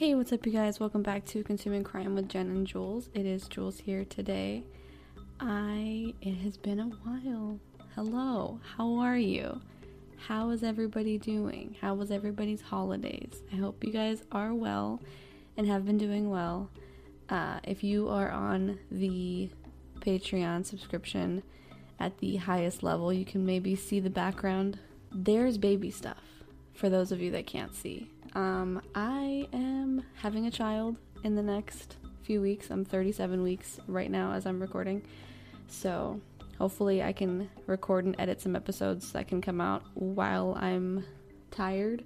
Hey, what's up, you guys? Welcome back to Consuming Crime with Jen and Jules. It is Jules here today. I. It has been a while. Hello, how are you? How is everybody doing? How was everybody's holidays? I hope you guys are well and have been doing well. Uh, if you are on the Patreon subscription at the highest level, you can maybe see the background. There's baby stuff for those of you that can't see. Um, I am having a child in the next few weeks. I'm 37 weeks right now as I'm recording. So hopefully I can record and edit some episodes that can come out while I'm tired.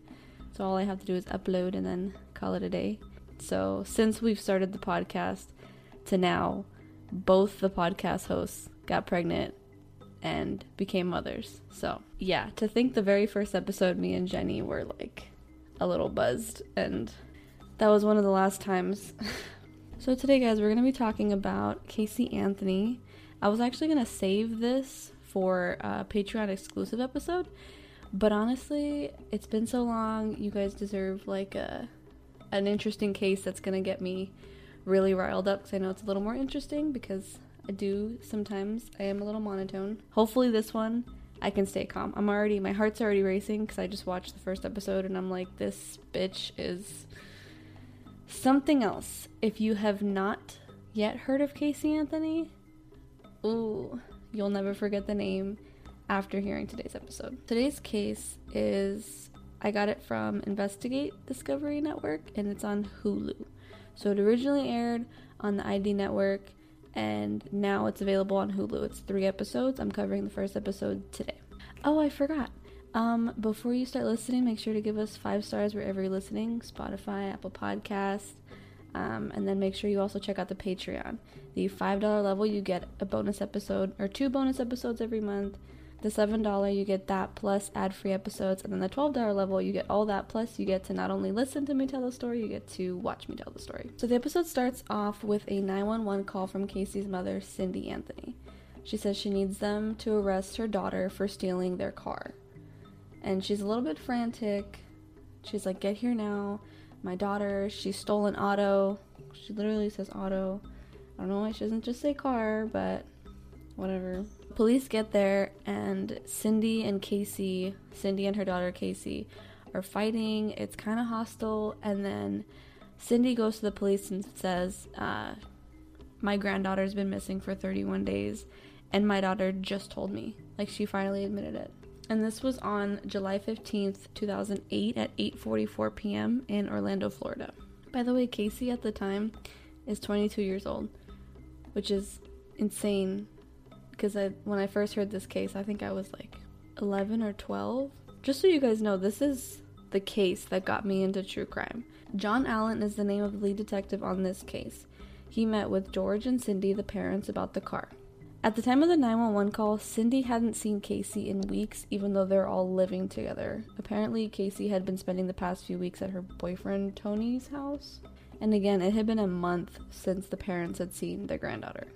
So all I have to do is upload and then call it a day. So since we've started the podcast to now, both the podcast hosts got pregnant and became mothers. So, yeah, to think the very first episode, me and Jenny were like a little buzzed, and that was one of the last times. so, today, guys, we're going to be talking about Casey Anthony. I was actually going to save this for a Patreon exclusive episode, but honestly, it's been so long. You guys deserve like a an interesting case that's going to get me really riled up because I know it's a little more interesting because I do sometimes. I am a little monotone. Hopefully, this one I can stay calm. I'm already, my heart's already racing because I just watched the first episode and I'm like, this bitch is something else. If you have not yet heard of Casey Anthony, ooh, you'll never forget the name after hearing today's episode. Today's case is I got it from Investigate Discovery Network and it's on Hulu. So it originally aired on the ID network and now it's available on Hulu. It's three episodes. I'm covering the first episode today. Oh, I forgot. Um, before you start listening, make sure to give us five stars wherever you're listening Spotify, Apple Podcasts. Um, and then make sure you also check out the Patreon. The $5 level, you get a bonus episode or two bonus episodes every month. The $7 you get that plus ad-free episodes and then the $12 level you get all that plus you get to not only listen to me tell the story, you get to watch me tell the story. So the episode starts off with a 911 call from Casey's mother, Cindy Anthony. She says she needs them to arrest her daughter for stealing their car. And she's a little bit frantic. She's like, "Get here now. My daughter, she stole an auto." She literally says auto. I don't know why she doesn't just say car, but whatever. Police get there, and Cindy and Casey, Cindy and her daughter Casey, are fighting. It's kind of hostile, and then Cindy goes to the police and says, uh, My granddaughter's been missing for 31 days, and my daughter just told me. Like, she finally admitted it. And this was on July 15th, 2008 at 8:44 p.m. in Orlando, Florida. By the way, Casey at the time is 22 years old, which is insane because I, when I first heard this case, I think I was like 11 or 12. Just so you guys know, this is the case that got me into true crime. John Allen is the name of the lead detective on this case. He met with George and Cindy, the parents, about the car. At the time of the 911 call, Cindy hadn't seen Casey in weeks, even though they're all living together. Apparently, Casey had been spending the past few weeks at her boyfriend Tony's house. And again, it had been a month since the parents had seen their granddaughter.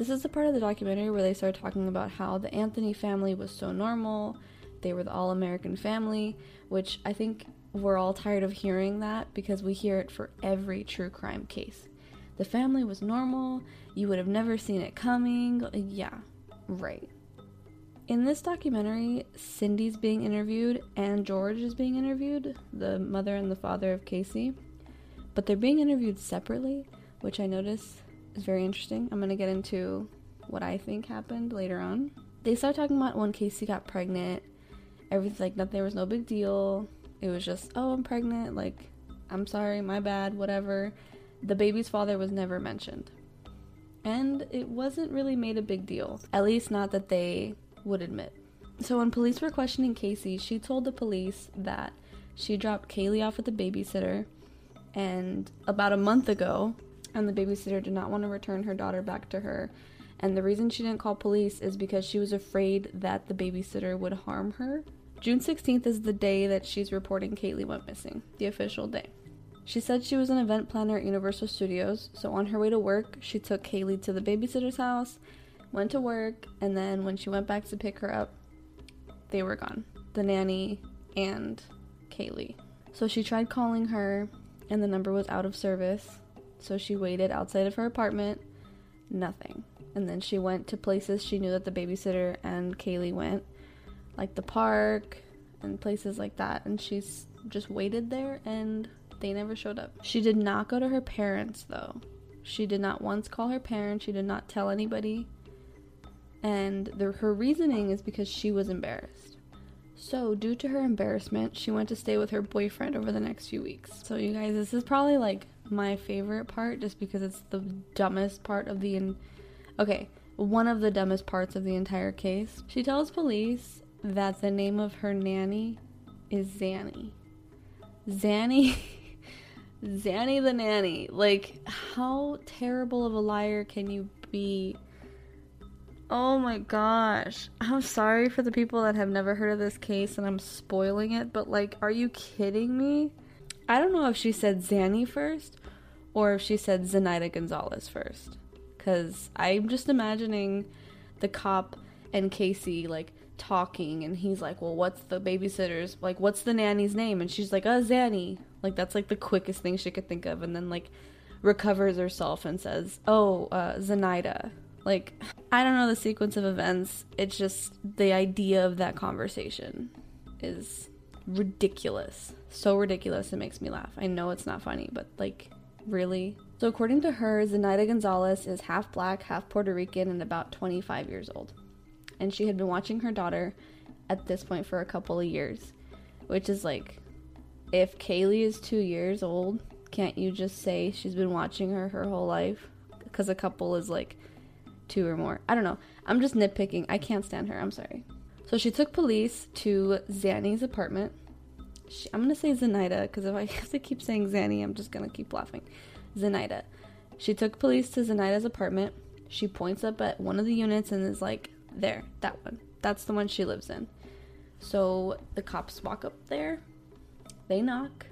This is the part of the documentary where they start talking about how the Anthony family was so normal. They were the all American family, which I think we're all tired of hearing that because we hear it for every true crime case. The family was normal, you would have never seen it coming. Yeah, right. In this documentary, Cindy's being interviewed and George is being interviewed, the mother and the father of Casey. But they're being interviewed separately, which I notice is very interesting. I'm gonna get into what I think happened later on. They start talking about when Casey got pregnant. Everything like that there was no big deal. It was just, oh, I'm pregnant. Like, I'm sorry, my bad, whatever. The baby's father was never mentioned. And it wasn't really made a big deal. At least not that they would admit. So when police were questioning Casey, she told the police that she dropped Caylee off at the babysitter and about a month ago and the babysitter did not want to return her daughter back to her. And the reason she didn't call police is because she was afraid that the babysitter would harm her. June 16th is the day that she's reporting Caylee went missing, the official day. She said she was an event planner at Universal Studios, so on her way to work, she took Caylee to the babysitter's house, went to work, and then when she went back to pick her up, they were gone. The nanny and Caylee. So she tried calling her and the number was out of service. So she waited outside of her apartment. Nothing. And then she went to places she knew that the babysitter and Caylee went, like the park and places like that. And she's just waited there and they never showed up. She did not go to her parents though. She did not once call her parents. She did not tell anybody. And the, her reasoning is because she was embarrassed. So, due to her embarrassment, she went to stay with her boyfriend over the next few weeks. So, you guys, this is probably like my favorite part just because it's the dumbest part of the. In- okay, one of the dumbest parts of the entire case. She tells police that the name of her nanny is Zanny. Zanny. Zanny the nanny. Like, how terrible of a liar can you be? Oh my gosh. I'm sorry for the people that have never heard of this case and I'm spoiling it, but like, are you kidding me? I don't know if she said Zanny first or if she said Zenaida Gonzalez first. Because I'm just imagining the cop and Casey like talking and he's like, Well, what's the babysitter's like, what's the nanny's name? And she's like, Uh, Zanny. Like, that's like the quickest thing she could think of. And then like recovers herself and says, Oh, uh, Zenaida. Like, I don't know the sequence of events. It's just the idea of that conversation is ridiculous. So ridiculous, it makes me laugh. I know it's not funny, but like, really? So, according to her, Zenaida Gonzalez is half black, half Puerto Rican, and about 25 years old. And she had been watching her daughter at this point for a couple of years, which is like, if Caylee is two years old, can't you just say she's been watching her her whole life? Because a couple is like two or more. I don't know. I'm just nitpicking. I can't stand her. I'm sorry. So she took police to Zanny's apartment. She, I'm gonna say Zenaida because if I have to keep saying Zanny, I'm just gonna keep laughing. Zenaida. She took police to Zenaida's apartment. She points up at one of the units and is like, "There, that one. That's the one she lives in." So the cops walk up there. They knock.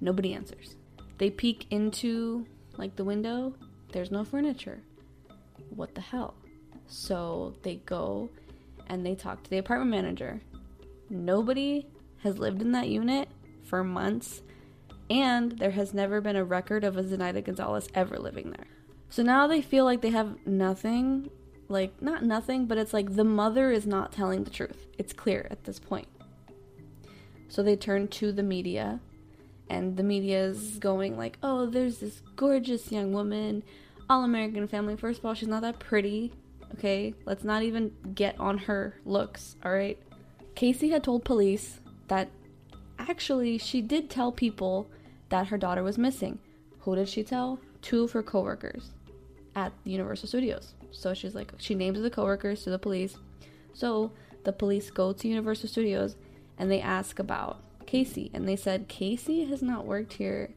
Nobody answers. They peek into like the window. There's no furniture what the hell? So they go and they talk to the apartment manager. Nobody has lived in that unit for months, and there has never been a record of a Zenaida Gonzalez ever living there. So now they feel like they have nothing, like, not nothing, but it's like the mother is not telling the truth. It's clear at this point. So they turn to the media, and the media is going, like, oh, there's this gorgeous young woman all American family. First of all, she's not that pretty. Okay, let's not even get on her looks, alright? Casey had told police that actually she did tell people that her daughter was missing. Who did she tell? Two of her coworkers at Universal Studios. So she's like, she names the coworkers to the police. So the police go to Universal Studios and they ask about Casey. And they said, Casey has not worked here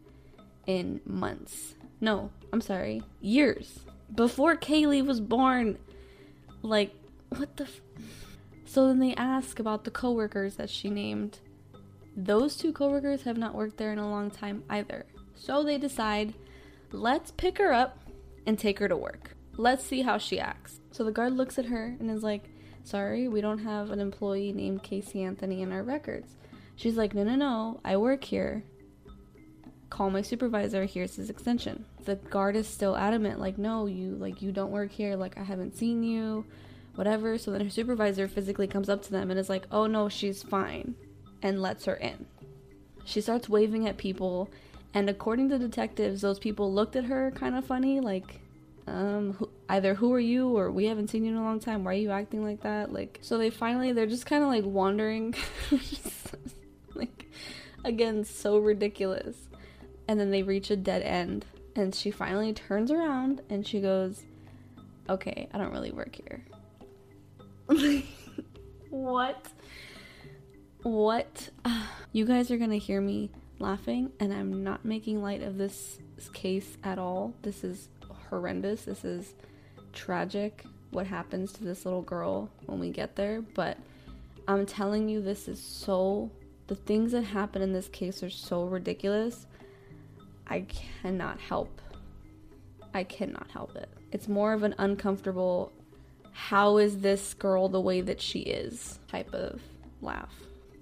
in months. No, I'm sorry, years before Caylee was born. Like, what the? F- so then they ask about the coworkers that she named. Those two coworkers have not worked there in a long time either. So they decide, let's pick her up and take her to work. Let's see how she acts. So the guard looks at her and is like, Sorry, we don't have an employee named Casey Anthony in our records. She's like, No, no, no, I work here call my supervisor here's his extension the guard is still adamant like no you like you don't work here like i haven't seen you whatever so then her supervisor physically comes up to them and is like oh no she's fine and lets her in. She starts waving at people and according to detectives those people looked at her kind of funny like um who, either who are you or we haven't seen you in a long time why are you acting like that? Like so they finally they're just kind of like wandering like again so ridiculous. And then they reach a dead end and she finally turns around and she goes okay i don't really work here. What what you guys are gonna hear me laughing and i'm not making light of this case at all this is horrendous this is tragic what happens to this little girl when we get there but i'm telling you this is so the things that happen in this case are so ridiculous I cannot help. I cannot help it. It's more of an uncomfortable, how is this girl the way that she is type of laugh.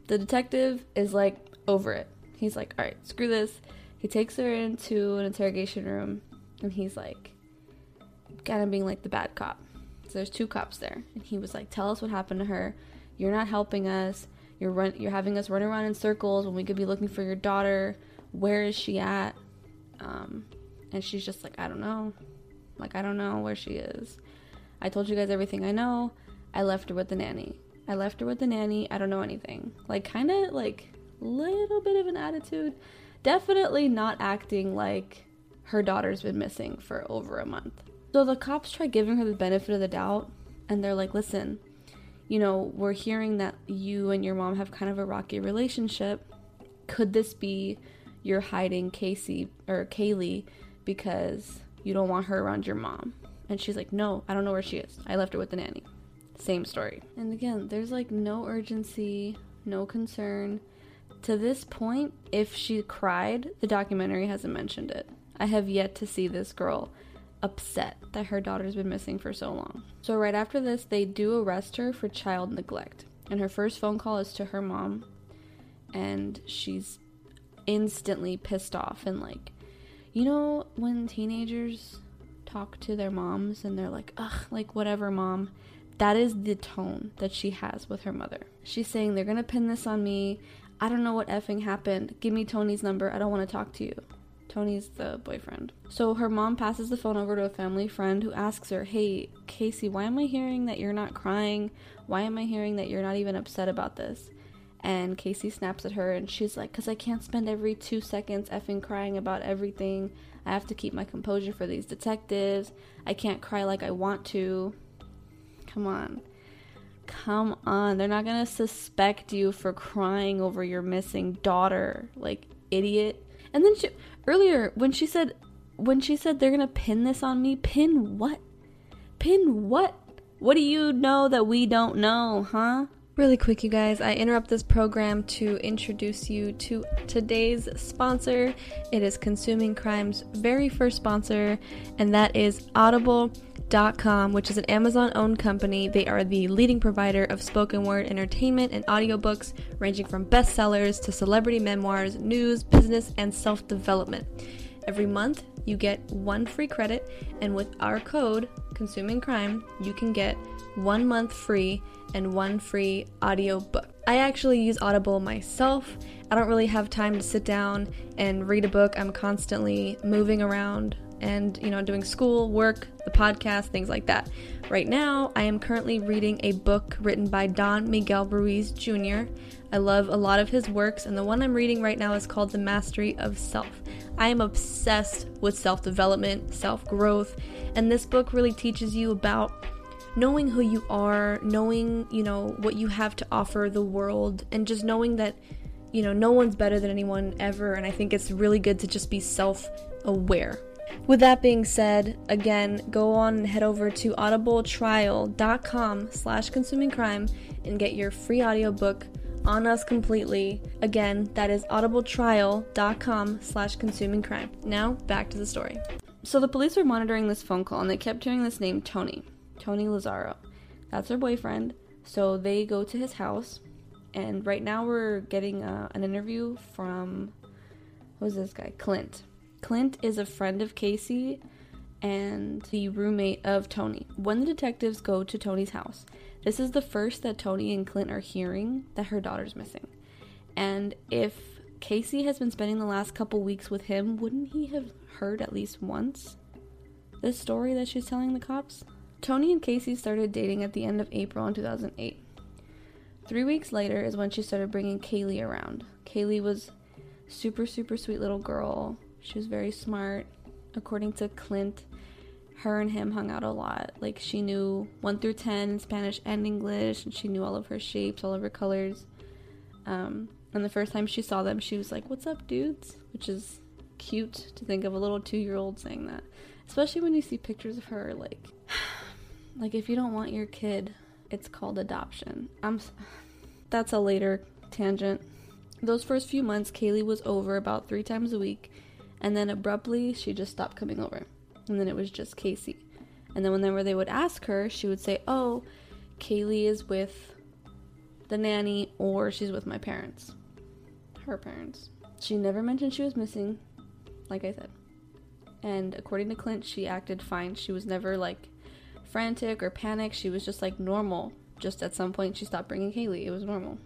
The detective is like over it. He's like, all right, screw this. He takes her into an interrogation room and he's like, kind of being like the bad cop. So there's two cops there. And he was like, Tell us what happened to her. You're not helping us. You're run you're having us run around in circles when we could be looking for your daughter. Where is she at? Um, and she's just like, I don't know. Like I don't know where she is. I told you guys everything I know. I left her with the nanny. I left her with the nanny. I don't know anything. Like kind of like little bit of an attitude. Definitely not acting like her daughter's been missing for over a month. So the cops try giving her the benefit of the doubt and they're like, "Listen, you know, we're hearing that you and your mom have kind of a rocky relationship. Could this be you're hiding Casey or Caylee because you don't want her around your mom?" And she's like, "No, I don't know where she is. I left her with the nanny." Same story. And again, there's like no urgency, no concern. To this point, if she cried, the documentary hasn't mentioned it. I have yet to see this girl upset that her daughter's been missing for so long. So, right after this, they do arrest her for child neglect. And her first phone call is to her mom, and she's instantly pissed off and like, you know, when teenagers talk to their moms and they're like, ugh, like whatever, mom. That is the tone that she has with her mother. She's saying, they're gonna pin this on me. I don't know what effing happened. Give me Tony's number. I don't wanna talk to you. Tony's the boyfriend. So her mom passes the phone over to a family friend who asks her, Hey, Casey, why am I hearing that you're not crying? Why am I hearing that you're not even upset about this? And Casey snaps at her and she's like, Because I can't spend every two seconds effing crying about everything. I have to keep my composure for these detectives. I can't cry like I want to. Come on. Come on. They're not going to suspect you for crying over your missing daughter. Like, idiot. And then she, earlier when she said when she said they're gonna pin this on me, pin what? Pin what? What do you know that we don't know, huh? Really quick, you guys, I interrupt this program to introduce you to today's sponsor. It is Consuming Crime's very first sponsor, and that is Which is an Amazon owned company. They are the leading provider of spoken word entertainment and audiobooks, ranging from bestsellers to celebrity memoirs, news, business, and self development. Every month, you get one free credit, and with our code, Consuming Crime, you can get one month free and one free audio book. I actually use Audible myself. I don't really have time to sit down and read a book. I'm constantly moving around and, you know, doing school, work, the podcast, things like that. Right now, I am currently reading a book written by Don Miguel Ruiz Jr. I love a lot of his works, and the one I'm reading right now is called The Mastery of Self. I am obsessed with self development, self growth, and this book really teaches you about knowing who you are, knowing, you know, what you have to offer the world, and just knowing that, you know, no one's better than anyone ever. And I think it's really good to just be self aware. With that being said, again, go on and head over to audibletrial.com slash consuming crime and get your free audiobook on us completely. Again, that is audibletrial.com slash consuming crime. Now, back to the story. So the police were monitoring this phone call and they kept hearing this name, Tony. Tony Lazzaro. That's her boyfriend. So they go to his house, and right now we're getting uh, an interview from who's this guy? Clint. Clint is a friend of Casey and the roommate of Tony. When the detectives go to Tony's house, this is the first that Tony and Clint are hearing that her daughter's missing. And if Casey has been spending the last couple weeks with him, wouldn't he have heard at least once this story that she's telling the cops? Tony and Casey started dating at the end of April in 2008. Three weeks later is when she started bringing Caylee around. Caylee was super, super sweet little girl. She was very smart. According to Clint, her and him hung out a lot. Like she knew 1 through 10 in Spanish and English, and she knew all of her shapes, all of her colors. Um, and the first time she saw them, she was like, What's up, dudes? Which is cute to think of a little two year old saying that. Especially when you see pictures of her, like. Like if you don't want your kid, it's called adoption. I'm that's a later tangent. Those first few months Caylee was over about 3 times a week and then abruptly she just stopped coming over. And then it was just Casey. And then whenever they would ask her, she would say, "Oh, Caylee is with the nanny or she's with my parents." Her parents. She never mentioned she was missing. like I said. And according to Clint, she acted fine. She was never like frantic or panicked. She was just like normal. Just at some point, she stopped bringing Caylee. It was normal.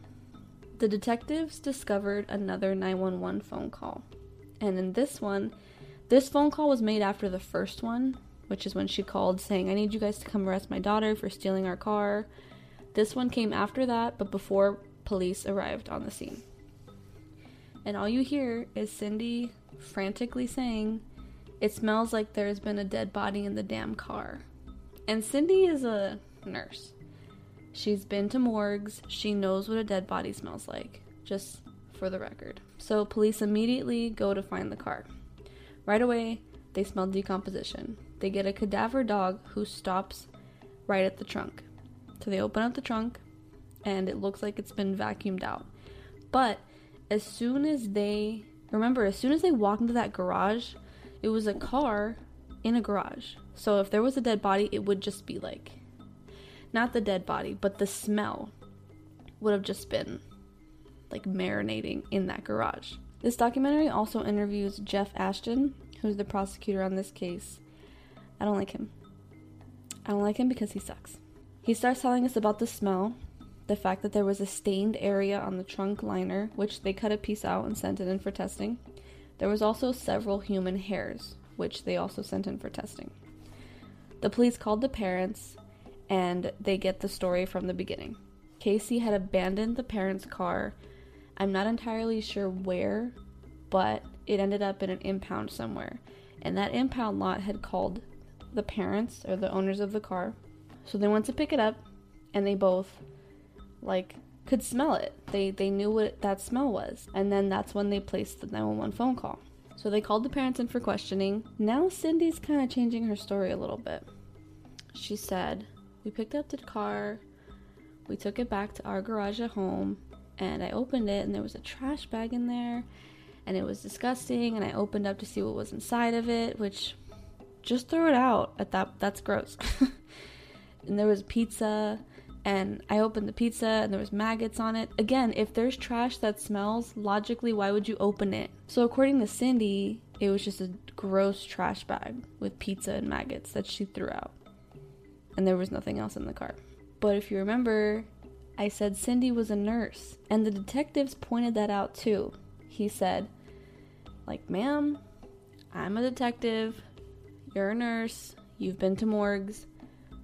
The detectives discovered another 911 phone call. And in this one, this phone call was made after the first one, which is when she called saying, I need you guys to come arrest my daughter for stealing our car. This one came after that, but before police arrived on the scene. And all you hear is Cindy frantically saying, It smells like there's been a dead body in the damn car. And Cindy is a nurse. She's been to morgues. She knows what a dead body smells like, just for the record. So police immediately go to find the car. Right away, they smell decomposition. They get a cadaver dog who stops right at the trunk. So they open up the trunk and it looks like it's been vacuumed out. But as soon as they remember, as soon as they walk into that garage, it was a car in a garage. So if there was a dead body, it would just be like not the dead body, but the smell would have just been like marinating in that garage. This documentary also interviews Jeff Ashton, who's the prosecutor on this case. I don't like him. I don't like him because he sucks. He starts telling us about the smell, the fact that there was a stained area on the trunk liner, which they cut a piece out and sent it in for testing. There was also several human hairs, which they also sent in for testing. The police called the parents and they get the story from the beginning. Casey had abandoned the parents' car. I'm not entirely sure where, but it ended up in an impound somewhere. And that impound lot had called the parents or the owners of the car. So they went to pick it up and they both like could smell it. They they knew what that smell was. And then that's when they placed the 911 phone call. So they called the parents in for questioning. Now Cindy's kind of changing her story a little bit. She said, "We picked up the car. We took it back to our garage at home, and I opened it and there was a trash bag in there, and it was disgusting, and I opened up to see what was inside of it, which just throw it out at that that's gross." and there was pizza and I opened the pizza and there was maggots on it. Again, if there's trash that smells, logically why would you open it? So according to Cindy, it was just a gross trash bag with pizza and maggots that she threw out. And there was nothing else in the car. But if you remember, I said Cindy was a nurse, and the detectives pointed that out too. He said, like, "Ma'am, I'm a detective. You're a nurse. You've been to morgues.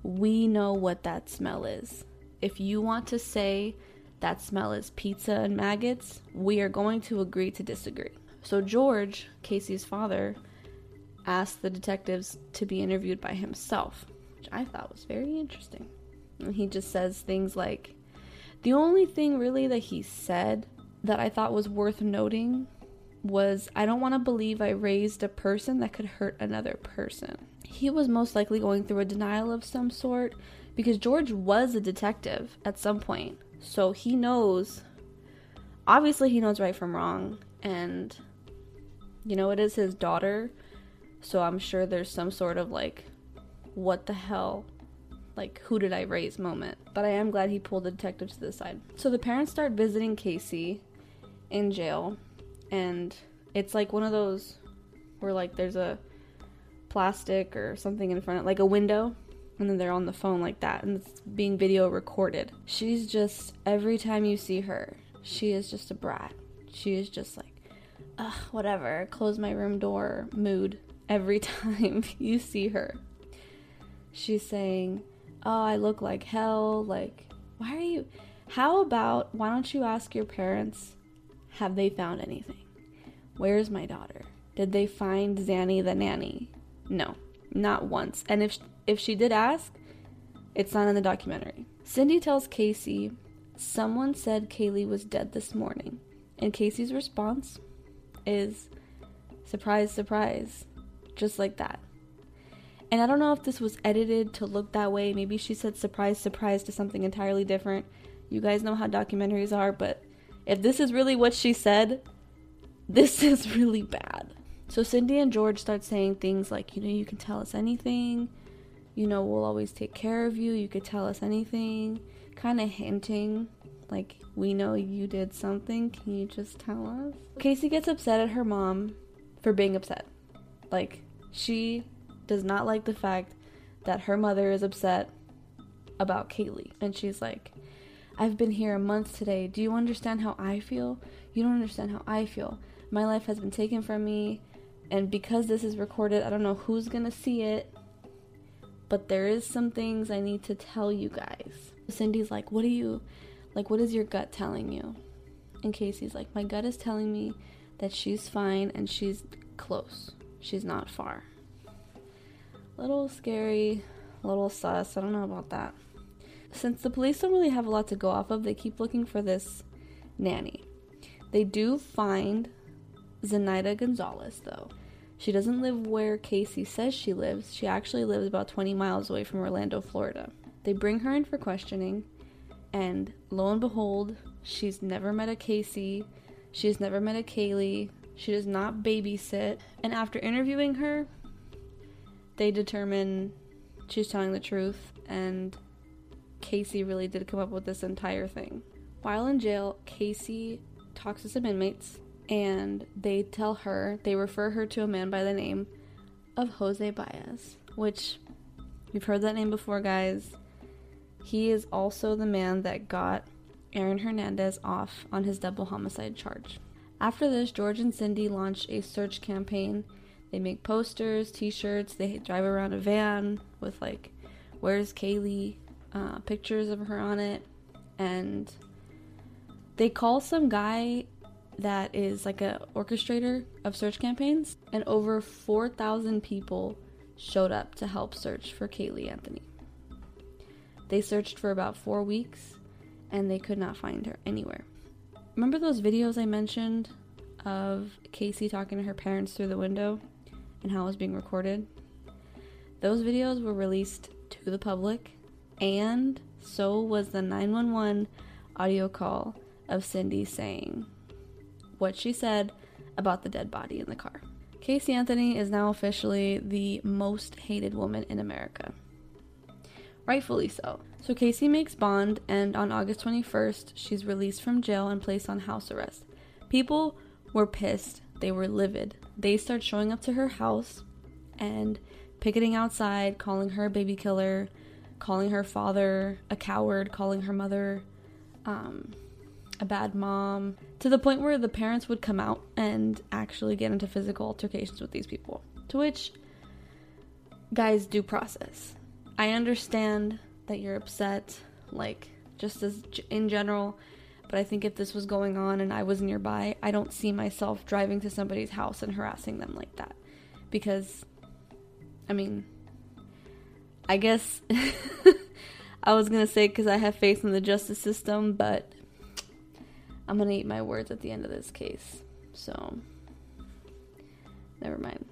We know what that smell is." if you want to say that smell is pizza and maggots, we are going to agree to disagree. So, George, Casey's father, asked the detectives to be interviewed by himself, which I thought was very interesting. And he just says things like, the only thing really that he said that I thought was worth noting was, I don't want to believe I raised a person that could hurt another person. He was most likely going through a denial of some sort because George was a detective at some point. So he knows obviously he knows right from wrong and you know it is his daughter. So I'm sure there's some sort of like what the hell like who did I raise moment. But I am glad he pulled the detective to the side. So the parents start visiting Casey in jail and it's like one of those where like there's a plastic or something in front of like a window and then they're on the phone like that and it's being video recorded. She's just every time you see her, she is just a brat. She is just like, ugh, whatever, close my room door mood every time you see her. She's saying, Oh, I look like hell. Like, why are you? How about, why don't you ask your parents, have they found anything? Where's my daughter? Did they find Zanny the nanny? No, not once. And if if she did ask, it's not in the documentary. Cindy tells Casey, Someone said Caylee was dead this morning. And Casey's response is, Surprise, surprise. Just like that. And I don't know if this was edited to look that way. Maybe she said surprise, surprise to something entirely different. You guys know how documentaries are, but if this is really what she said, this is really bad. So Cindy and George start saying things like, you know, you can tell us anything you know, we'll always take care of you. You could tell us anything. Kind of hinting, like, we know you did something. Can you just tell us? Casey gets upset at her mom for being upset. Like, she does not like the fact that her mother is upset about Caylee. And she's like, I've been here a month today. Do you understand how I feel? You don't understand how I feel. My life has been taken from me. And because this is recorded, I don't know who's going to see it. But there is some things I need to tell you guys. Cindy's like, What do you, like, what is your gut telling you? And Casey's like, My gut is telling me that she's fine and she's close. She's not far. Little scary, little sus. I don't know about that. Since the police don't really have a lot to go off of, they keep looking for this nanny. They do find Zenaida Gonzalez, though. She doesn't live where Casey says she lives. She actually lives about 20 miles away from Orlando, Florida. They bring her in for questioning, and lo and behold, she's never met a Casey. She's never met a Caylee. She does not babysit. And after interviewing her, they determine she's telling the truth, and Casey really did come up with this entire thing. While in jail, Casey talks to some inmates, and they tell her, they refer her to a man by the name of Jose Baez, which you've heard that name before, guys. He is also the man that got Aaron Hernandez off on his double homicide charge. After this, George and Cindy launch a search campaign. They make posters, t shirts, they drive around a van with, like, where's Caylee? Uh, pictures of her on it. And they call some guy that is like a orchestrator of search campaigns, and over 4,000 people showed up to help search for Caylee Anthony. They searched for about four weeks and they could not find her anywhere. Remember those videos I mentioned of Casey talking to her parents through the window and how it was being recorded? Those videos were released to the public, and so was the 911 audio call of Cindy saying what she said about the dead body in the car. Casey Anthony is now officially the most hated woman in America. Rightfully so. So Casey makes bond, and on August 21st, she's released from jail and placed on house arrest. People were pissed. They were livid. They start showing up to her house and picketing outside, calling her a baby killer, calling her father a coward, calling her mother um, a bad mom, to the point where the parents would come out and actually get into physical altercations with these people. To which, guys, due process. I understand that you're upset, like, just as in general, but I think if this was going on and I was nearby, I don't see myself driving to somebody's house and harassing them like that. Because, I mean, I guess I was gonna say because I have faith in the justice system, but I'm gonna eat my words at the end of this case. So, never mind.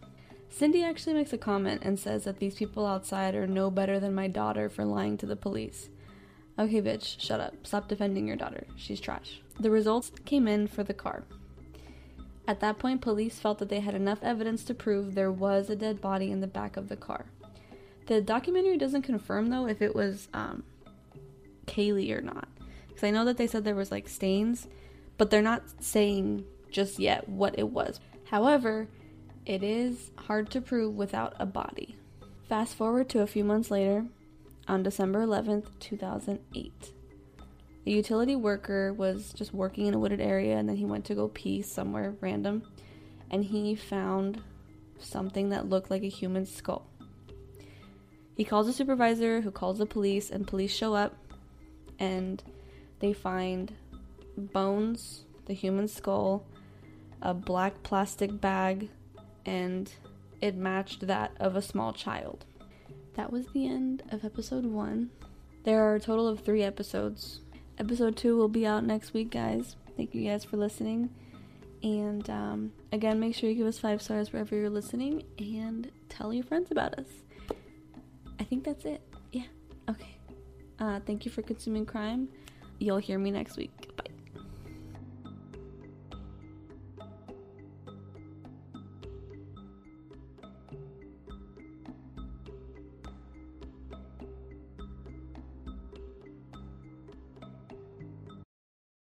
Cindy actually makes a comment and says that these people outside are no better than my daughter for lying to the police. Okay, bitch, shut up. Stop defending your daughter. She's trash. The results came in for the car. At that point, police felt that they had enough evidence to prove there was a dead body in the back of the car. The documentary doesn't confirm, though, if it was um, Caylee or not. Because I know that they said there was like stains, but they're not saying just yet what it was. However, it is hard to prove without a body. Fast forward to a few months later, on December 11th, 2008. A utility worker was just working in a wooded area and then he went to go pee somewhere random and he found something that looked like a human skull. He calls a supervisor who calls the police and police show up and they find bones, the human skull, a black plastic bag and it matched that of a small child. That was the end of episode one. There are a total of three episodes. Episode two will be out next week, guys. Thank you guys for listening. And um, again, make sure you give us five stars wherever you're listening and tell your friends about us. I think that's it. Yeah. Okay. Uh, thank you for consuming crime. You'll hear me next week. Bye.